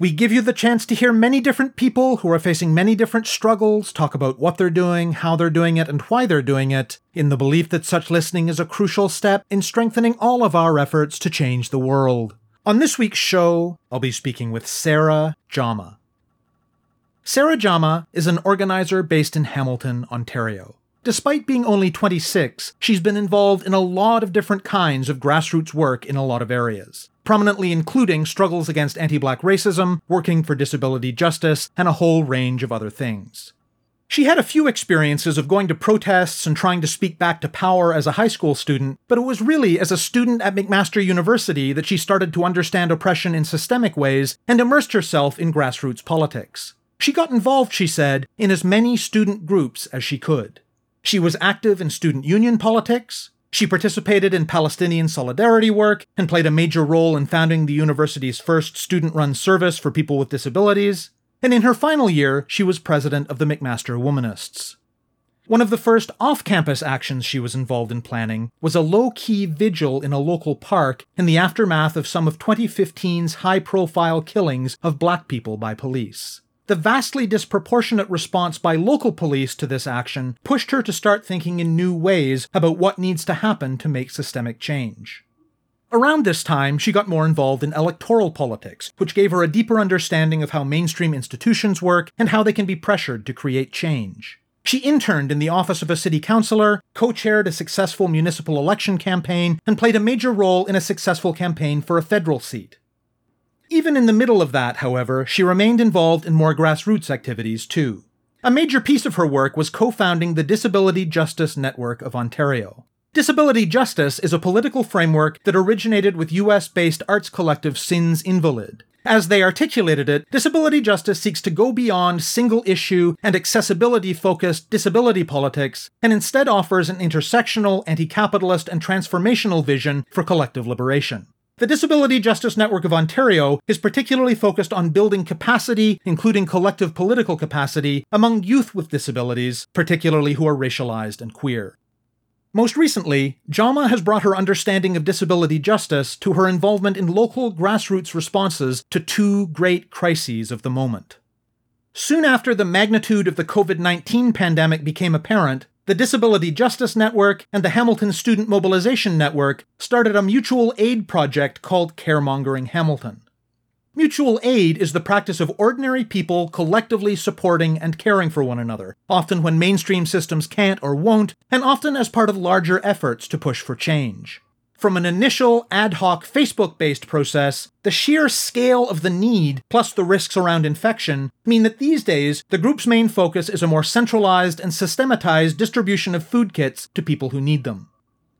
We give you the chance to hear many different people who are facing many different struggles, talk about what they're doing, how they're doing it, and why they're doing it, in the belief that such listening is a crucial step in strengthening all of our efforts to change the world. On this week's show, I'll be speaking with Sarah Jama. Sarah Jama is an organizer based in Hamilton, Ontario. Despite being only 26, she's been involved in a lot of different kinds of grassroots work in a lot of areas, prominently including struggles against anti black racism, working for disability justice, and a whole range of other things. She had a few experiences of going to protests and trying to speak back to power as a high school student, but it was really as a student at McMaster University that she started to understand oppression in systemic ways and immersed herself in grassroots politics. She got involved, she said, in as many student groups as she could. She was active in student union politics. She participated in Palestinian solidarity work and played a major role in founding the university's first student run service for people with disabilities. And in her final year, she was president of the McMaster Womanists. One of the first off campus actions she was involved in planning was a low key vigil in a local park in the aftermath of some of 2015's high profile killings of black people by police. The vastly disproportionate response by local police to this action pushed her to start thinking in new ways about what needs to happen to make systemic change. Around this time, she got more involved in electoral politics, which gave her a deeper understanding of how mainstream institutions work and how they can be pressured to create change. She interned in the office of a city councillor, co chaired a successful municipal election campaign, and played a major role in a successful campaign for a federal seat. Even in the middle of that, however, she remained involved in more grassroots activities too. A major piece of her work was co founding the Disability Justice Network of Ontario. Disability justice is a political framework that originated with US based arts collective Sins Invalid. As they articulated it, disability justice seeks to go beyond single issue and accessibility focused disability politics and instead offers an intersectional, anti capitalist, and transformational vision for collective liberation. The Disability Justice Network of Ontario is particularly focused on building capacity, including collective political capacity, among youth with disabilities, particularly who are racialized and queer. Most recently, Jama has brought her understanding of disability justice to her involvement in local grassroots responses to two great crises of the moment. Soon after the magnitude of the COVID 19 pandemic became apparent, the Disability Justice Network and the Hamilton Student Mobilization Network started a mutual aid project called Caremongering Hamilton. Mutual aid is the practice of ordinary people collectively supporting and caring for one another, often when mainstream systems can't or won't, and often as part of larger efforts to push for change. From an initial ad hoc Facebook based process, the sheer scale of the need, plus the risks around infection, mean that these days the group's main focus is a more centralized and systematized distribution of food kits to people who need them.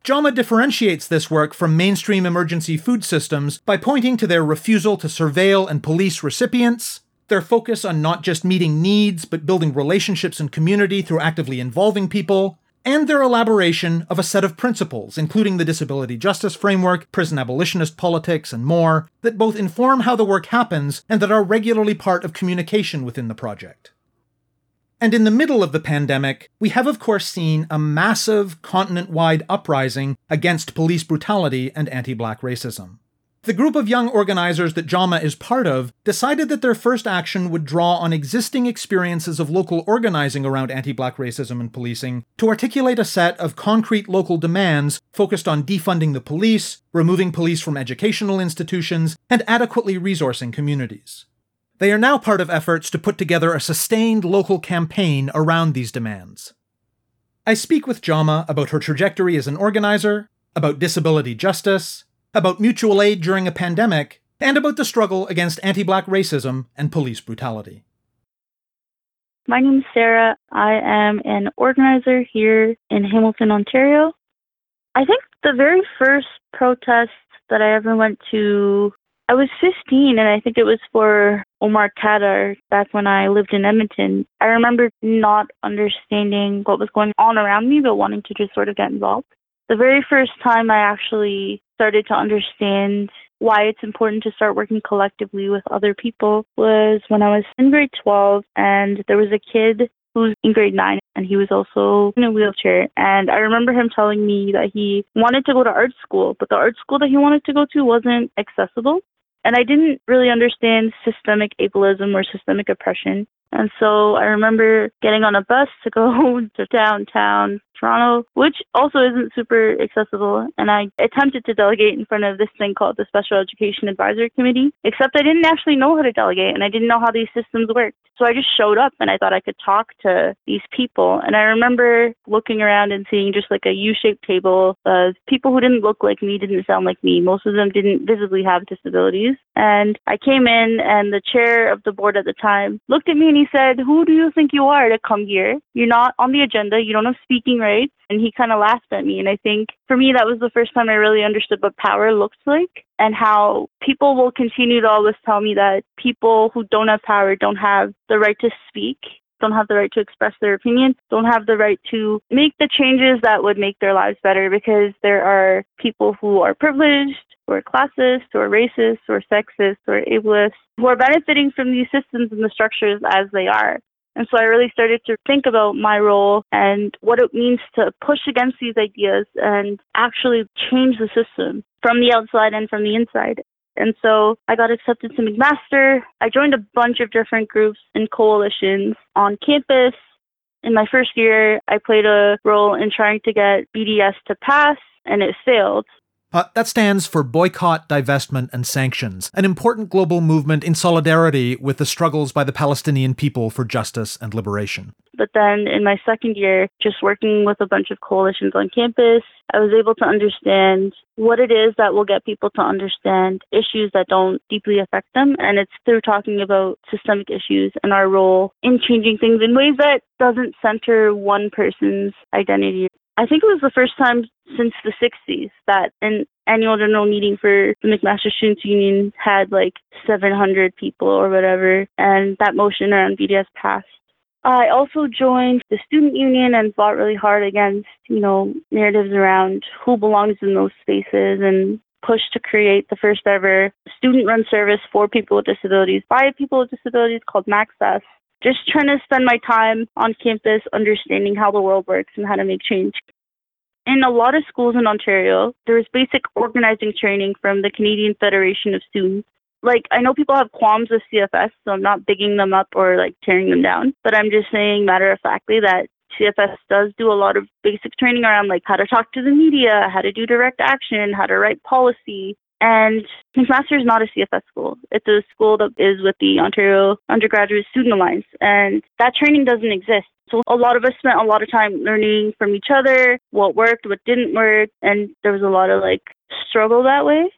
JAMA differentiates this work from mainstream emergency food systems by pointing to their refusal to surveil and police recipients, their focus on not just meeting needs but building relationships and community through actively involving people, and their elaboration of a set of principles, including the disability justice framework, prison abolitionist politics, and more, that both inform how the work happens and that are regularly part of communication within the project. And in the middle of the pandemic, we have of course seen a massive continent wide uprising against police brutality and anti black racism. The group of young organizers that JAMA is part of decided that their first action would draw on existing experiences of local organizing around anti black racism and policing to articulate a set of concrete local demands focused on defunding the police, removing police from educational institutions, and adequately resourcing communities. They are now part of efforts to put together a sustained local campaign around these demands. I speak with Jama about her trajectory as an organizer, about disability justice, about mutual aid during a pandemic, and about the struggle against anti black racism and police brutality. My name is Sarah. I am an organizer here in Hamilton, Ontario. I think the very first protest that I ever went to I was 15, and I think it was for Omar Khadr back when I lived in Edmonton. I remember not understanding what was going on around me, but wanting to just sort of get involved. The very first time I actually started to understand why it's important to start working collectively with other people was when I was in grade 12 and there was a kid who was in grade 9 and he was also in a wheelchair. And I remember him telling me that he wanted to go to art school but the art school that he wanted to go to wasn't accessible. And I didn't really understand systemic ableism or systemic oppression and so I remember getting on a bus to go to downtown Toronto, which also isn't super accessible. And I attempted to delegate in front of this thing called the Special Education Advisory Committee, except I didn't actually know how to delegate and I didn't know how these systems worked. So I just showed up and I thought I could talk to these people. And I remember looking around and seeing just like a U shaped table of people who didn't look like me, didn't sound like me. Most of them didn't visibly have disabilities. And I came in and the chair of the board at the time looked at me and he said, Who do you think you are to come here? You're not on the agenda. You don't have speaking rights. And he kind of laughed at me. And I think for me, that was the first time I really understood what power looks like and how people will continue to always tell me that people who don't have power don't have the right to speak don't have the right to express their opinion, don't have the right to make the changes that would make their lives better because there are people who are privileged, or classist, or racist, or sexist, or ableist, who are benefiting from these systems and the structures as they are. And so I really started to think about my role and what it means to push against these ideas and actually change the system from the outside and from the inside. And so I got accepted to McMaster. I joined a bunch of different groups and coalitions on campus. In my first year, I played a role in trying to get BDS to pass, and it failed. Uh, that stands for Boycott, Divestment, and Sanctions, an important global movement in solidarity with the struggles by the Palestinian people for justice and liberation. But then in my second year, just working with a bunch of coalitions on campus, I was able to understand what it is that will get people to understand issues that don't deeply affect them. And it's through talking about systemic issues and our role in changing things in ways that doesn't center one person's identity I think it was the first time since the 60s that an annual general meeting for the McMaster Students Union had like 700 people or whatever, and that motion around BDS passed. I also joined the student union and fought really hard against, you know, narratives around who belongs in those spaces and pushed to create the first ever student run service for people with disabilities by people with disabilities called Maccess just trying to spend my time on campus understanding how the world works and how to make change. In a lot of schools in Ontario, there is basic organizing training from the Canadian Federation of Students. Like, I know people have qualms with CFS, so I'm not bigging them up or like tearing them down, but I'm just saying matter of factly that CFS does do a lot of basic training around like how to talk to the media, how to do direct action, how to write policy, and McMaster is not a CFS school. It's a school that is with the Ontario Undergraduate Student Alliance, and that training doesn't exist. So a lot of us spent a lot of time learning from each other, what worked, what didn't work, and there was a lot of like struggle that way.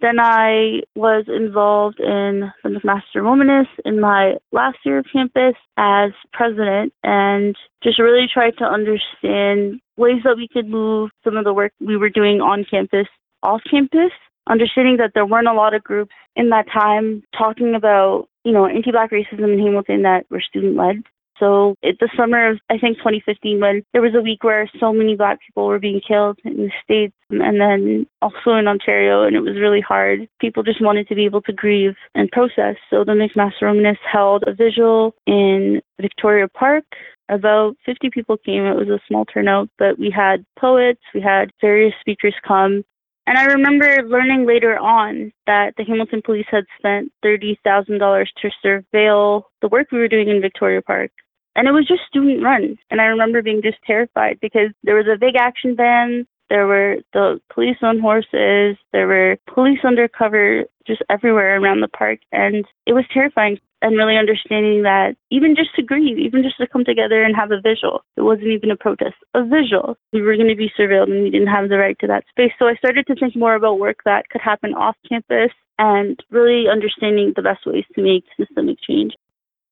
Then I was involved in the McMaster Womanist in my last year of campus as president and just really tried to understand ways that we could move some of the work we were doing on campus off campus understanding that there weren't a lot of groups in that time talking about, you know, anti-black racism in Hamilton that were student-led. So it, the summer of I think 2015, when there was a week where so many Black people were being killed in the states, and then also in Ontario, and it was really hard. People just wanted to be able to grieve and process. So the McMaster Womanists held a vigil in Victoria Park. About 50 people came. It was a small turnout, but we had poets, we had various speakers come, and I remember learning later on that the Hamilton police had spent $30,000 to surveil the work we were doing in Victoria Park. And it was just student run. And I remember being just terrified because there was a big action van, there were the police on horses, there were police undercover just everywhere around the park. And it was terrifying and really understanding that even just to grieve, even just to come together and have a visual, it wasn't even a protest, a visual. We were going to be surveilled and we didn't have the right to that space. So I started to think more about work that could happen off campus and really understanding the best ways to make systemic change.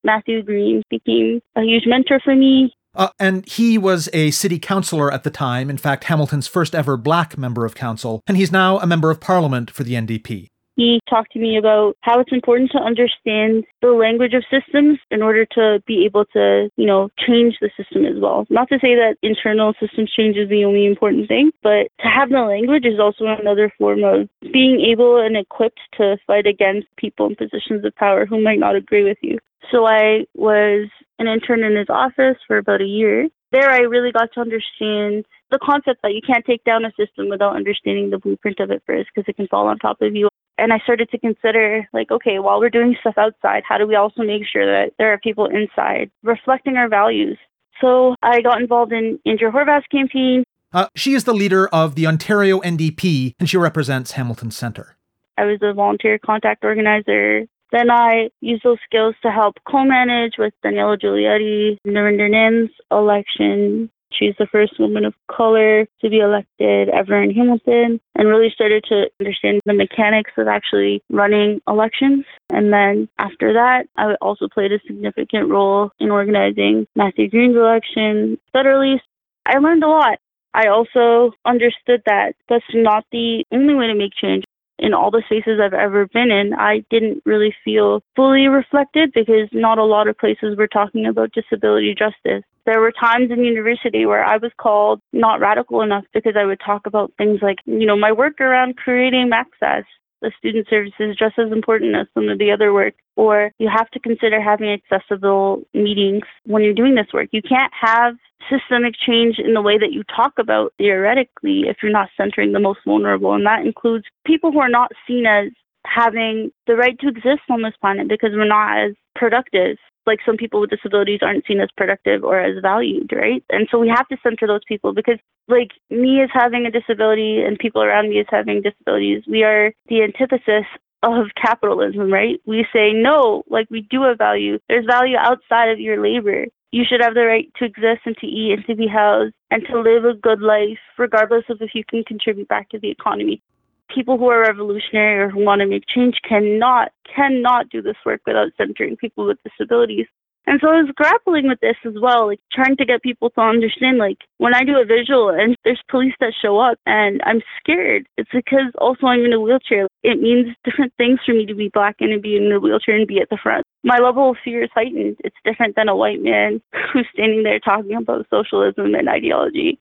Matthew Green became a huge mentor for me. Uh, and he was a city councillor at the time, in fact, Hamilton's first ever black member of council, and he's now a member of parliament for the NDP. he talked to me about how it's important to understand the language of systems in order to be able to, you know, change the system as well. Not to say that internal systems change is the only important thing, but to have the language is also another form of being able and equipped to fight against people in positions of power who might not agree with you. So I was an intern in his office for about a year. There, I really got to understand the concept that you can't take down a system without understanding the blueprint of it first because it can fall on top of you. And I started to consider, like, okay, while we're doing stuff outside, how do we also make sure that there are people inside reflecting our values? So I got involved in Andrea Horwath's campaign. Uh, she is the leader of the Ontario NDP and she represents Hamilton Centre. I was a volunteer contact organizer then I used those skills to help co-manage with Daniela Giglietti, Nrinder Nann's election. She's the first woman of color to be elected ever in Hamilton and really started to understand the mechanics of actually running elections. And then after that, I also played a significant role in organizing Matthew Green's election federally. I learned a lot. I also understood that that's not the only way to make change in all the spaces I've ever been in, I didn't really feel fully reflected because not a lot of places were talking about disability justice. There were times in university where I was called not radical enough because I would talk about things like, you know, my work around creating access the student services just as important as some of the other work. Or you have to consider having accessible meetings when you're doing this work. You can't have systemic change in the way that you talk about theoretically if you're not centering the most vulnerable. And that includes people who are not seen as having the right to exist on this planet because we're not as productive like some people with disabilities aren't seen as productive or as valued, right? And so we have to center those people because like me as having a disability and people around me as having disabilities, we are the antithesis of capitalism, right? We say no, like we do have value. There's value outside of your labor. You should have the right to exist and to eat and to be housed and to live a good life, regardless of if you can contribute back to the economy people who are revolutionary or who want to make change cannot cannot do this work without centering people with disabilities. And so I was grappling with this as well, like trying to get people to understand like when I do a visual and there's police that show up and I'm scared, it's because also I'm in a wheelchair. It means different things for me to be black and to be in a wheelchair and be at the front. My level of fear is heightened. It's different than a white man who's standing there talking about socialism and ideology.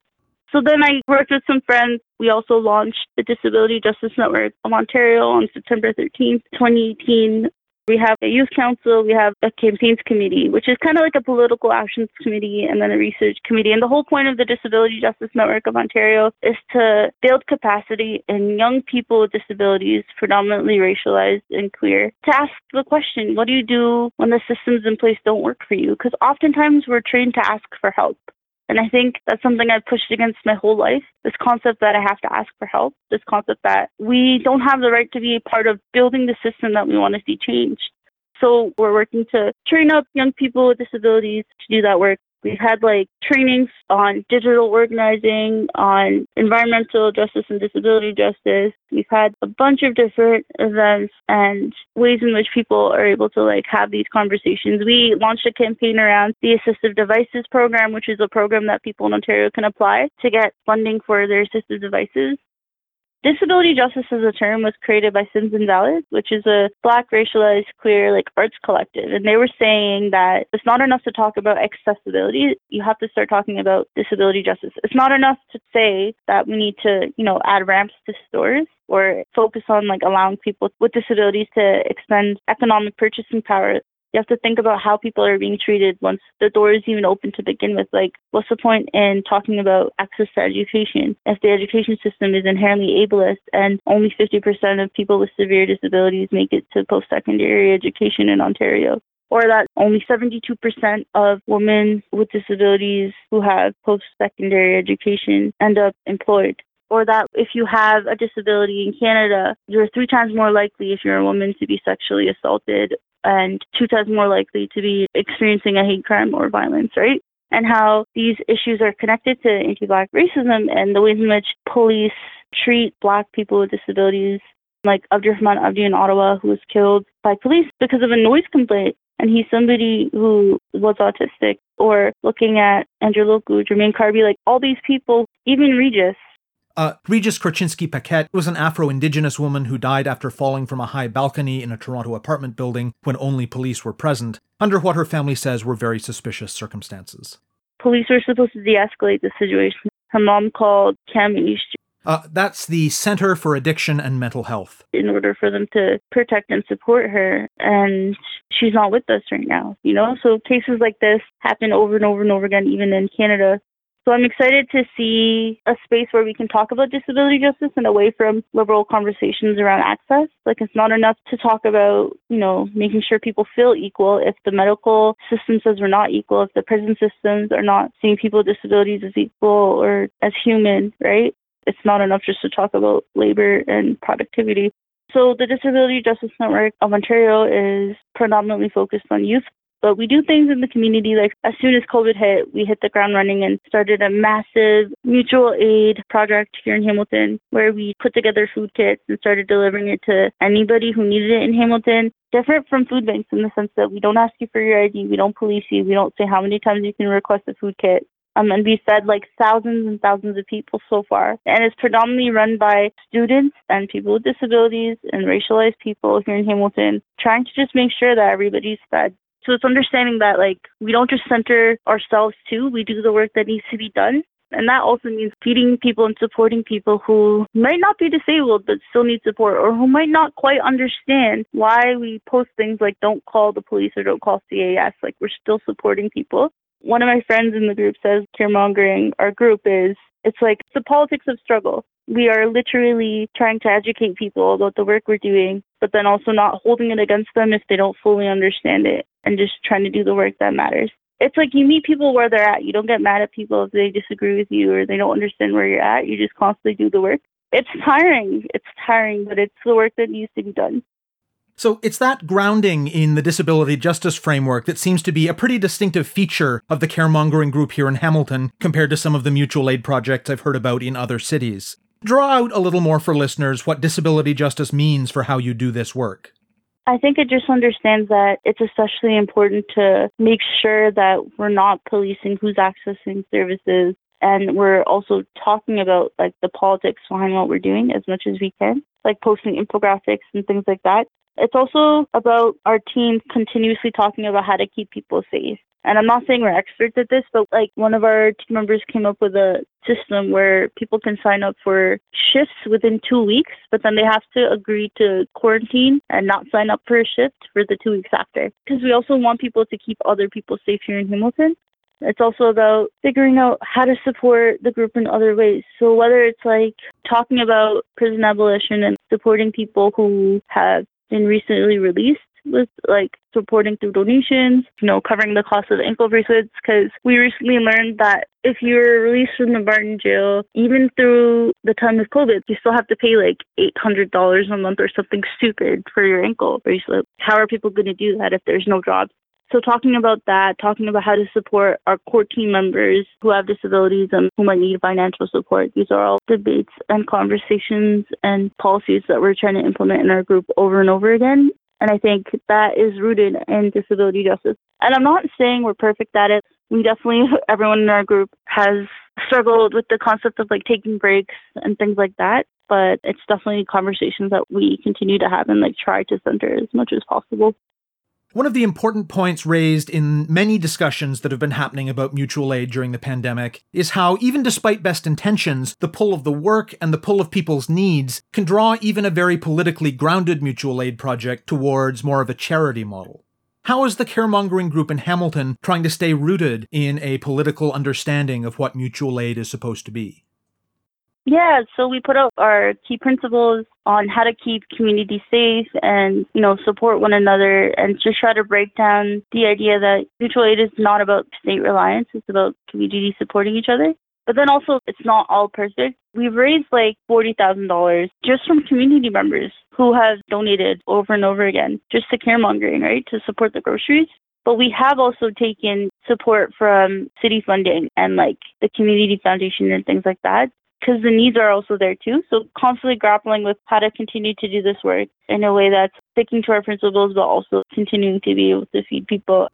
So then I worked with some friends. We also launched the Disability Justice Network of Ontario on September 13th, 2018. We have a youth council, we have a campaigns committee, which is kind of like a political actions committee and then a research committee. And the whole point of the Disability Justice Network of Ontario is to build capacity in young people with disabilities, predominantly racialized and queer, to ask the question, what do you do when the systems in place don't work for you? Because oftentimes we're trained to ask for help. And I think that's something I've pushed against my whole life. This concept that I have to ask for help, this concept that we don't have the right to be part of building the system that we want to see changed. So we're working to train up young people with disabilities to do that work We've had like trainings on digital organizing, on environmental justice and disability justice. We've had a bunch of different events and ways in which people are able to like have these conversations. We launched a campaign around the assistive devices program, which is a program that people in Ontario can apply to get funding for their assistive devices. Disability justice as a term was created by Sins Invalid, which is a black racialized queer like arts collective. And they were saying that it's not enough to talk about accessibility. You have to start talking about disability justice. It's not enough to say that we need to, you know, add ramps to stores or focus on like allowing people with disabilities to expend economic purchasing power you have to think about how people are being treated once the door is even open to begin with. Like, what's the point in talking about access to education if the education system is inherently ableist and only 50% of people with severe disabilities make it to post secondary education in Ontario? Or that only 72% of women with disabilities who have post secondary education end up employed or that if you have a disability in Canada, you're three times more likely if you're a woman to be sexually assaulted and two times more likely to be experiencing a hate crime or violence, right? And how these issues are connected to anti Black racism and the ways in which police treat Black people with disabilities, like Abdirahman Abdi in Ottawa, who was killed by police because of a noise complaint. And he's somebody who was autistic, or looking at Andrew Loku, Jermaine Carby, like all these people, even Regis, Uh, Regis Korchinski Paquet was an Afro Indigenous woman who died after falling from a high balcony in a Toronto apartment building when only police were present, under what her family says were very suspicious circumstances. Police were supposed to de escalate the situation. Her mom called CAMH Uh, that's the Center for Addiction and Mental Health. in order for them to protect and support her. And she's not with us right now, you know? So cases like this happen over and over and over again, even in Canada. So I'm excited to see a space where we can talk about disability justice and away from liberal conversations around access. Like it's not enough to talk about, you know, making sure people feel equal if the medical system says we're not equal, if the prison systems are not seeing people with disabilities as equal or as human, right? It's not enough just to talk about labor and productivity. So the Disability Justice Network of Ontario is predominantly focused on youth, but we do things in the community. Like as soon as COVID hit, we hit the ground running and started a massive mutual aid project here in Hamilton where we put together food kits and started delivering it to anybody who needed it in Hamilton. Different from food banks in the sense that we don't ask you for your ID, we don't police you, we don't say how many times you can request a food kit um, and we fed like thousands and thousands of people so far. And it's predominantly run by students and people with disabilities and racialized people here in Hamilton, trying to just make sure that everybody's fed. So it's understanding that like we don't just center ourselves too, we do the work that needs to be done. And that also means feeding people and supporting people who might not be disabled but still need support or who might not quite understand why we post things like don't call the police or don't call CAS. Like we're still supporting people one of my friends in the group says caremongering our group is it's like it's the politics of struggle. We are literally trying to educate people about the work we're doing, but then also not holding it against them if they don't fully understand it and just trying to do the work that matters. It's like you meet people where they're at. You don't get mad at people if they disagree with you or they don't understand where you're at. You just constantly do the work. It's tiring. It's tiring, but it's the work that needs to be done. So it's that grounding in the disability justice framework that seems to be a pretty distinctive feature of the caremongering group here in Hamilton compared to some of the mutual aid projects I've heard about in other cities. Draw out a little more for listeners what disability justice means for how you do this work. I think it just understands that it's especially important to make sure that we're not policing who's accessing services and we're also talking about like the politics behind what we're doing as much as we can, like posting infographics and things like that. It's also about our team continuously talking about how to keep people safe. And I'm not saying we're experts at this, but like one of our team members came up with a system where people can sign up for shifts within two weeks, but then they have to agree to quarantine and not sign up for a shift for the two weeks after. Because we also want people to keep other people safe here in Hamilton. It's also about figuring out how to support the group in other ways. So whether it's like talking about prison abolition and supporting people who have been recently released with like supporting through donations, you know, covering the cost of ankle bracelets. Because we recently learned that if you're released from the Barton jail, even through the time of COVID, you still have to pay like $800 a month or something stupid for your ankle bracelet. How are people going to do that if there's no jobs? So talking about that, talking about how to support our core team members who have disabilities and who might need financial support. These are all debates and conversations and policies that we're trying to implement in our group over and over again. And I think that is rooted in disability justice. And I'm not saying we're perfect at it. We definitely, everyone in our group has struggled with the concept of like taking breaks and things like that. But it's definitely conversations that we continue to have and like try to center as much as possible. One of the important points raised in many discussions that have been happening about mutual aid during the pandemic is how, even despite best intentions, the pull of the work and the pull of people's needs can draw even a very politically grounded mutual aid project towards more of a charity model. How is the caremongering group in Hamilton trying to stay rooted in a political understanding of what mutual aid is supposed to be? Yeah, so we put out our key principles on how to keep community safe and, you know, support one another and just try to break down the idea that mutual aid is not about state reliance, it's about community supporting each other. But then also, it's not all perfect. We've raised like $40,000 just from community members who have donated over and over again just to caremongering, right, to support the groceries. But we have also taken support from city funding and like the community foundation and things like that because the needs are also there too. So constantly grappling with how to continue to do this work in a way that's sticking to our principles, but also continuing to be able to feed people.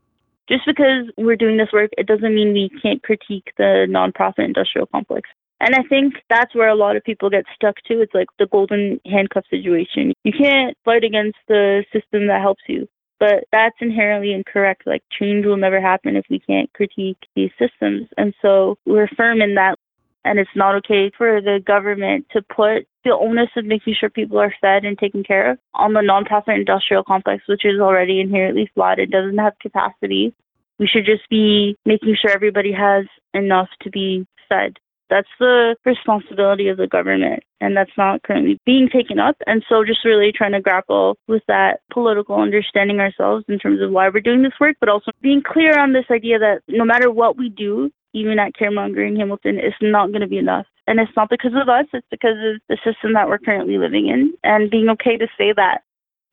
Just because we're doing this work, it doesn't mean we can't critique the nonprofit industrial complex. And I think that's where a lot of people get stuck to. It's like the golden handcuff situation. You can't fight against the system that helps you. But that's inherently incorrect. Like change will never happen if we can't critique these systems. And so we're firm in that. And it's not okay for the government to put the onus of making sure people are fed and taken care of on the nonprofit industrial complex, which is already inherently flawed. It doesn't have capacity. We should just be making sure everybody has enough to be fed. That's the responsibility of the government, and that's not currently being taken up. And so, just really trying to grapple with that political understanding ourselves in terms of why we're doing this work, but also being clear on this idea that no matter what we do, even at Caremonger in Hamilton, it's not going to be enough. And it's not because of us, it's because of the system that we're currently living in, and being okay to say that.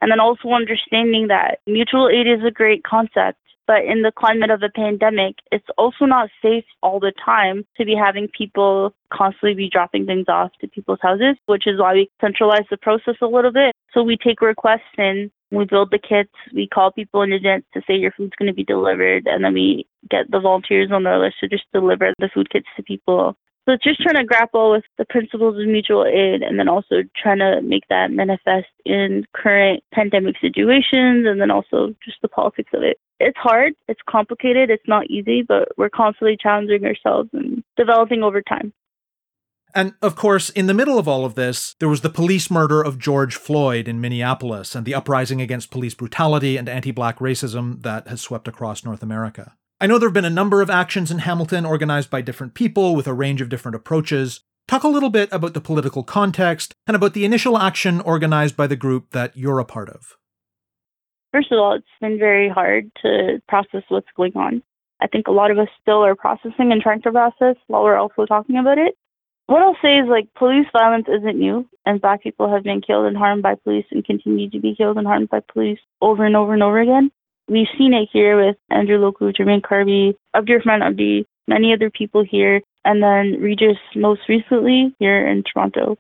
And then also understanding that mutual aid is a great concept but in the climate of a pandemic, it's also not safe all the time to be having people constantly be dropping things off to people's houses, which is why we centralize the process a little bit. So we take requests in, we build the kits, we call people in advance to say your food's going to be delivered, and then we get the volunteers on our list to just deliver the food kits to people. So it's just trying to grapple with the principles of mutual aid and then also trying to make that manifest in current pandemic situations and then also just the politics of it. It's hard, it's complicated, it's not easy, but we're constantly challenging ourselves and developing over time. And of course, in the middle of all of this, there was the police murder of George Floyd in Minneapolis and the uprising against police brutality and anti black racism that has swept across North America. I know there have been a number of actions in Hamilton organized by different people with a range of different approaches. Talk a little bit about the political context and about the initial action organized by the group that you're a part of. First of all, it's been very hard to process what's going on. I think a lot of us still are processing and trying to process while we're also talking about it. What I'll say is like police violence isn't new, and black people have been killed and harmed by police and continue to be killed and harmed by police over and over and over again. We've seen it here with Andrew Loku, Jermaine Carby, Abdirahman Abdi, many other people here, and then Regis most recently here in Toronto.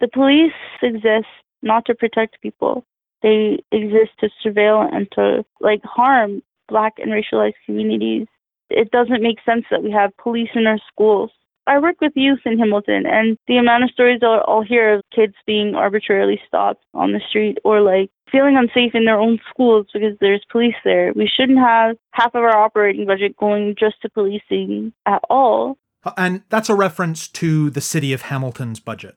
The police exist not to protect people. They exist to surveil and to like harm black and racialized communities. It doesn't make sense that we have police in our schools. I work with youth in Hamilton, and the amount of stories I'll hear of kids being arbitrarily stopped on the street or like feeling unsafe in their own schools because there's police there. We shouldn't have half of our operating budget going just to policing at all. And that's a reference to the city of Hamilton's budget.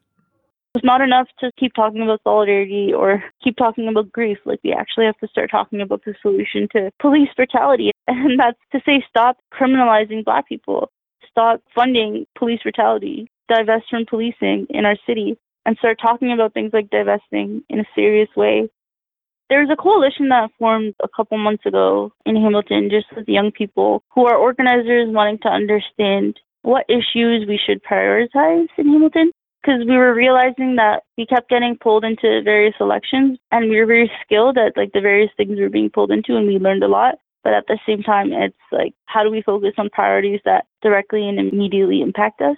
It's not enough to keep talking about solidarity or keep talking about grief. Like, we actually have to start talking about the solution to police brutality. And that's to say, stop criminalizing Black people, stop funding police brutality, divest from policing in our city, and start talking about things like divesting in a serious way there's a coalition that formed a couple months ago in Hamilton, just with young people who are organizers wanting to understand what issues we should prioritize in Hamilton. Because we were realizing that we kept getting pulled into various elections and we were very skilled at like the various things we were being pulled into and we learned a lot. But at the same time, it's like, how do we focus on priorities that directly and immediately impact us?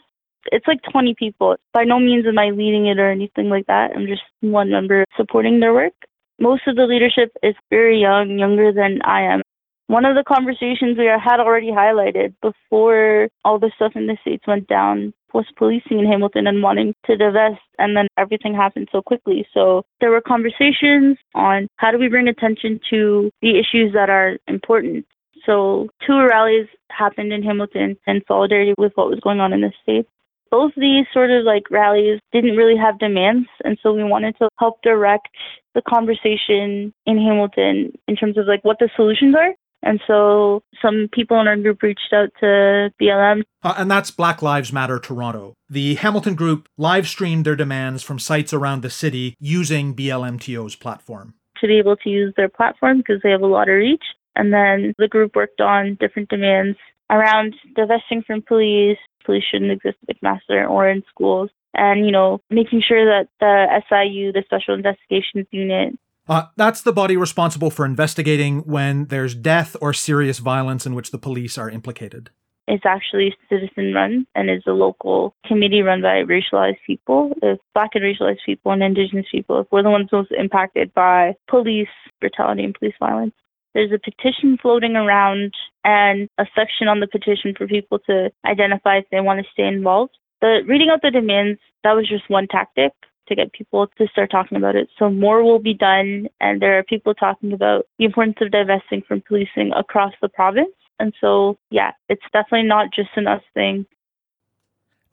It's like 20 people. By no means am I leading it or anything like that. I'm just one member supporting their work most of the leadership is very young, younger than I am. One of the conversations we had already highlighted before all the stuff in the States went down was policing in Hamilton and wanting to divest, and then everything happened so quickly. So there were conversations on how do we bring attention to the issues that are important. So two rallies happened in Hamilton in solidarity with what was going on in the state. both these sort of like rallies didn't really have demands and so we wanted to help direct the conversation in Hamilton in terms of like what the solutions are. And so some people in our group reached out to BLM. Uh, and that's Black Lives Matter Toronto. The Hamilton group live streamed their demands from sites around the city using BLMTO's platform. To be able to use their platform because they have a lot of reach. And then the group worked on different demands around divesting from police. Police shouldn't exist at McMaster or in schools and you know making sure that the SIU, the Special Investigations Unit, uh, that's the body responsible for investigating when there's death or serious violence in which the police are implicated. It's actually citizen run and is a local committee run by racialized people. Black and racialized people and indigenous people, we're the ones most impacted by police brutality and police violence. There's a petition floating around and a section on the petition for people to identify if they want to stay involved. The reading out the demands, that was just one tactic to get people to start talking about it. So more will be done, and there are people talking about the importance of divesting from policing across the province. And so, yeah, it's definitely not just an us thing.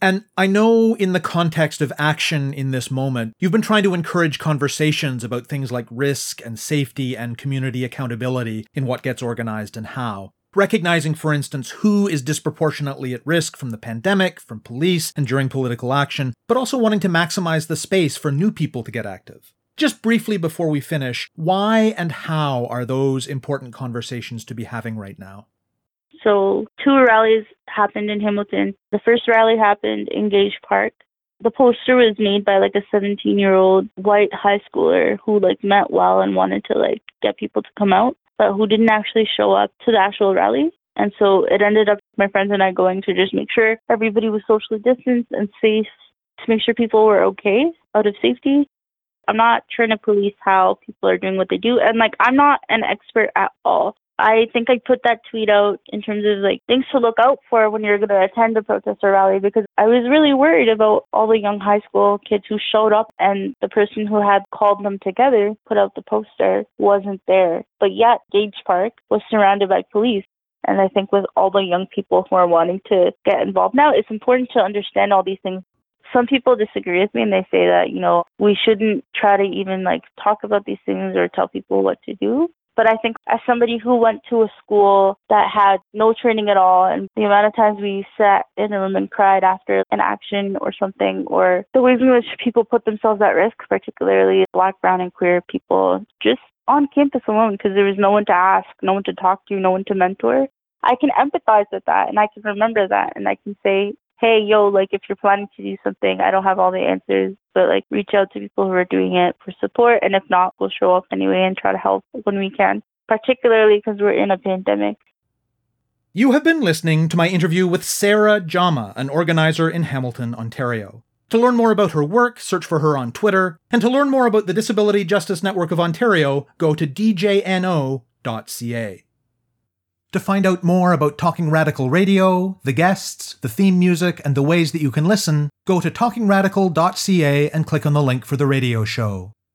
And I know in the context of action in this moment, you've been trying to encourage conversations about things like risk and safety and community accountability in what gets organized and how. Recognizing, for instance, who is disproportionately at risk from the pandemic, from police, and during political action, but also wanting to maximize the space for new people to get active. Just briefly before we finish, why and how are those important conversations to be having right now? So two rallies happened in Hamilton. The first rally happened in Gage Park. The poster was made by like a 17 year old white high schooler who like meant well and wanted to like get people to come out, but who didn't actually show up to the actual rally. And so it ended up my friends and I going to just make sure everybody was socially distanced and safe to make sure people were okay out of safety. I'm not trying to police how people are doing what they do. And like, I'm not an expert at all. I think I put that tweet out in terms of like things to look out for when you're going to attend a protest or rally because I was really worried about all the young high school kids who showed up and the person who had called them together, put out the poster, wasn't there. But yet, Gage Park was surrounded by police. And I think with all the young people who are wanting to get involved now, it's important to understand all these things some people disagree with me and they say that you know we shouldn't try to even like talk about these things or tell people what to do but I think as somebody who went to a school that had no training at all, and the amount of times we sat in a room and cried after an action or something, or the ways in which people put themselves at risk, particularly black, brown, and queer people, just on campus alone, because there was no one to ask, no one to talk to, no one to mentor. I can empathize with that and I can remember that and I can say, hey, yo, like if you're planning to do something, I don't have all the answers, but like reach out to people who are doing it for support. And if not, we'll show up anyway and try to help when we can, particularly because we're in a pandemic. You have been listening to my interview with Sarah Jama, an organizer in Hamilton, Ontario. To learn more about her work, search for her on Twitter, and to learn more about the Disability Justice Network of Ontario, go to djno.ca. To find out more about Talking Radical Radio, the guests, the theme music, and the ways that you can listen, go to talkingradical.ca and click on the link for the radio show.